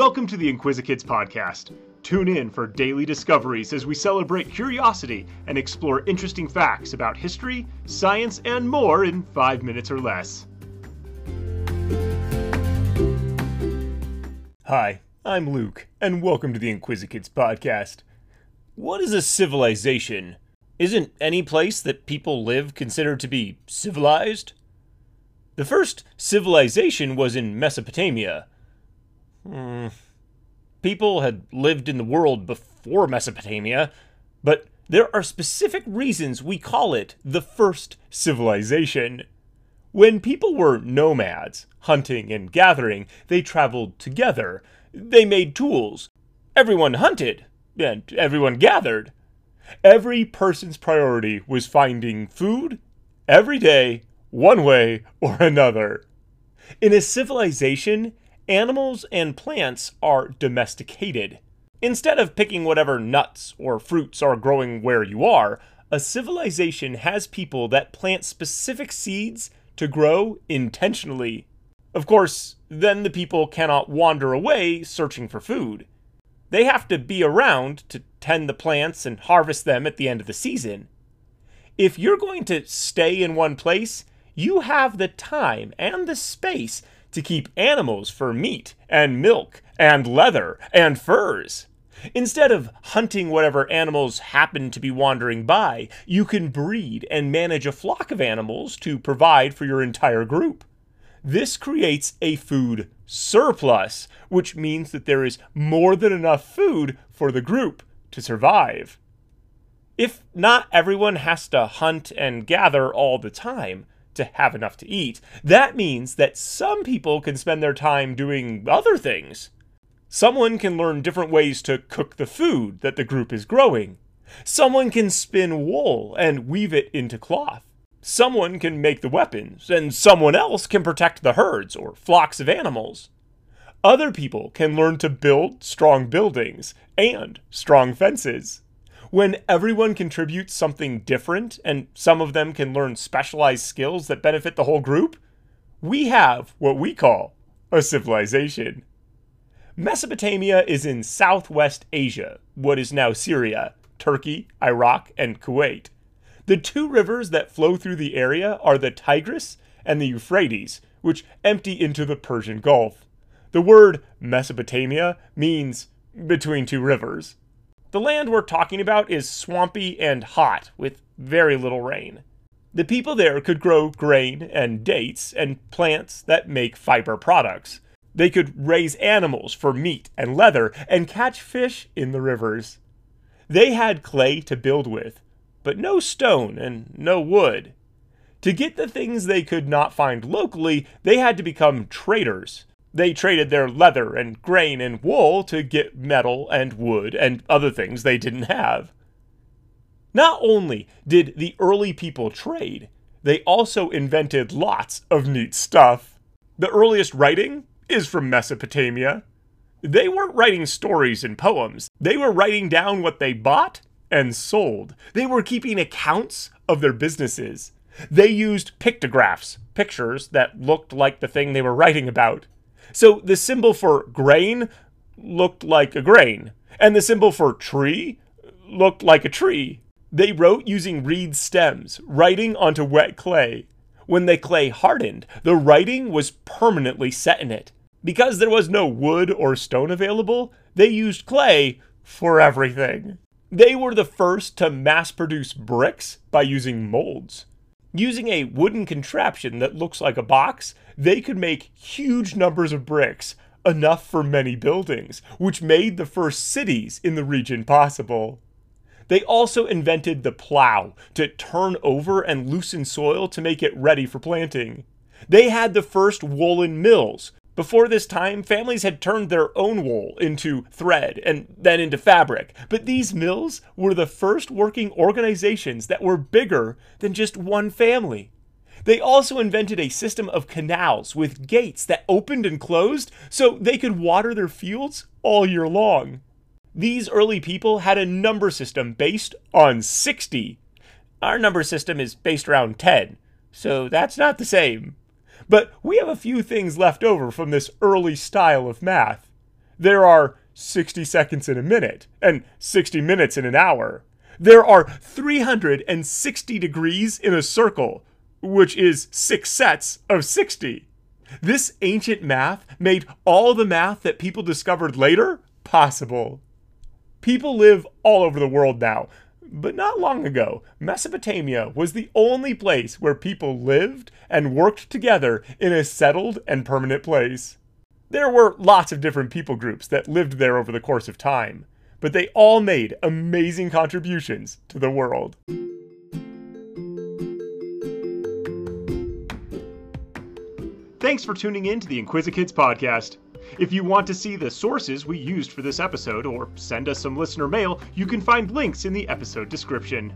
Welcome to the Inquisikids podcast. Tune in for daily discoveries as we celebrate curiosity and explore interesting facts about history, science, and more in five minutes or less. Hi, I'm Luke, and welcome to the Inquisikids podcast. What is a civilization? Isn't any place that people live considered to be civilized? The first civilization was in Mesopotamia. Hmm. People had lived in the world before Mesopotamia, but there are specific reasons we call it the first civilization. When people were nomads, hunting and gathering, they traveled together. They made tools. Everyone hunted, and everyone gathered. Every person's priority was finding food every day, one way or another. In a civilization, animals and plants are domesticated. Instead of picking whatever nuts or fruits are growing where you are, a civilization has people that plant specific seeds to grow intentionally. Of course, then the people cannot wander away searching for food. They have to be around to tend the plants and harvest them at the end of the season. If you're going to stay in one place, you have the time and the space to keep animals for meat and milk and leather and furs. Instead of hunting whatever animals happen to be wandering by, you can breed and manage a flock of animals to provide for your entire group. This creates a food surplus, which means that there is more than enough food for the group to survive. If not everyone has to hunt and gather all the time to have enough to eat, that means that some people can spend their time doing other things. Someone can learn different ways to cook the food that the group is growing. Someone can spin wool and weave it into cloth. Someone can make the weapons, and someone else can protect the herds or flocks of animals. Other people can learn to build strong buildings and strong fences. When everyone contributes something different and some of them can learn specialized skills that benefit the whole group, we have what we call a civilization. Mesopotamia is in southwest Asia, what is now Syria, Turkey, Iraq, and Kuwait. The two rivers that flow through the area are the Tigris and the Euphrates, which empty into the Persian Gulf. The word Mesopotamia means between two rivers. The land we're talking about is swampy and hot, with very little rain. The people there could grow grain and dates and plants that make fiber products. They could raise animals for meat and leather and catch fish in the rivers. They had clay to build with, but no stone and no wood. To get the things they could not find locally, they had to become traders. They traded their leather and grain and wool to get metal and wood and other things they didn't have. Not only did the early people trade, they also invented lots of neat stuff. The earliest writing is from Mesopotamia. They weren't writing stories and poems, they were writing down what they bought and sold. They were keeping accounts of their businesses. They used pictographs, pictures that looked like the thing they were writing about. So the symbol for grain looked like a grain, and the symbol for tree looked like a tree. They wrote using reed stems, writing onto wet clay. When the clay hardened, the writing was permanently set in it. Because there was no wood or stone available, they used clay for everything. They were the first to mass produce bricks by using molds. Using a wooden contraption that looks like a box, they could make huge numbers of bricks, enough for many buildings, which made the first cities in the region possible. They also invented the plow to turn over and loosen soil to make it ready for planting. They had the first woolen mills, before this time, families had turned their own wool into thread and then into fabric, but these mills were the first working organizations that were bigger than just one family. They also invented a system of canals with gates that opened and closed so they could water their fields all year long. These early people had a number system based on 60. Our number system is based around 10, so that's not the same. But we have a few things left over from this early style of math. There are 60 seconds in a minute, and 60 minutes in an hour. There are 360 degrees in a circle, which is six sets of 60. This ancient math made all the math that people discovered later possible. People live all over the world now, but not long ago, Mesopotamia was the only place where people lived and worked together in a settled and permanent place. There were lots of different people groups that lived there over the course of time, but they all made amazing contributions to the world. Thanks for tuning in to the Inquisikids podcast. If you want to see the sources we used for this episode or send us some listener mail, you can find links in the episode description.